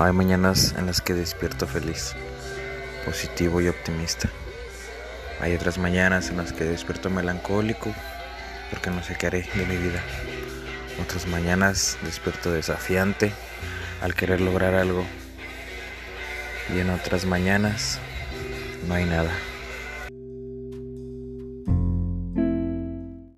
Hay mañanas en las que despierto feliz, positivo y optimista. Hay otras mañanas en las que despierto melancólico porque no sé qué haré de mi vida. Otras mañanas despierto desafiante al querer lograr algo. Y en otras mañanas no hay nada.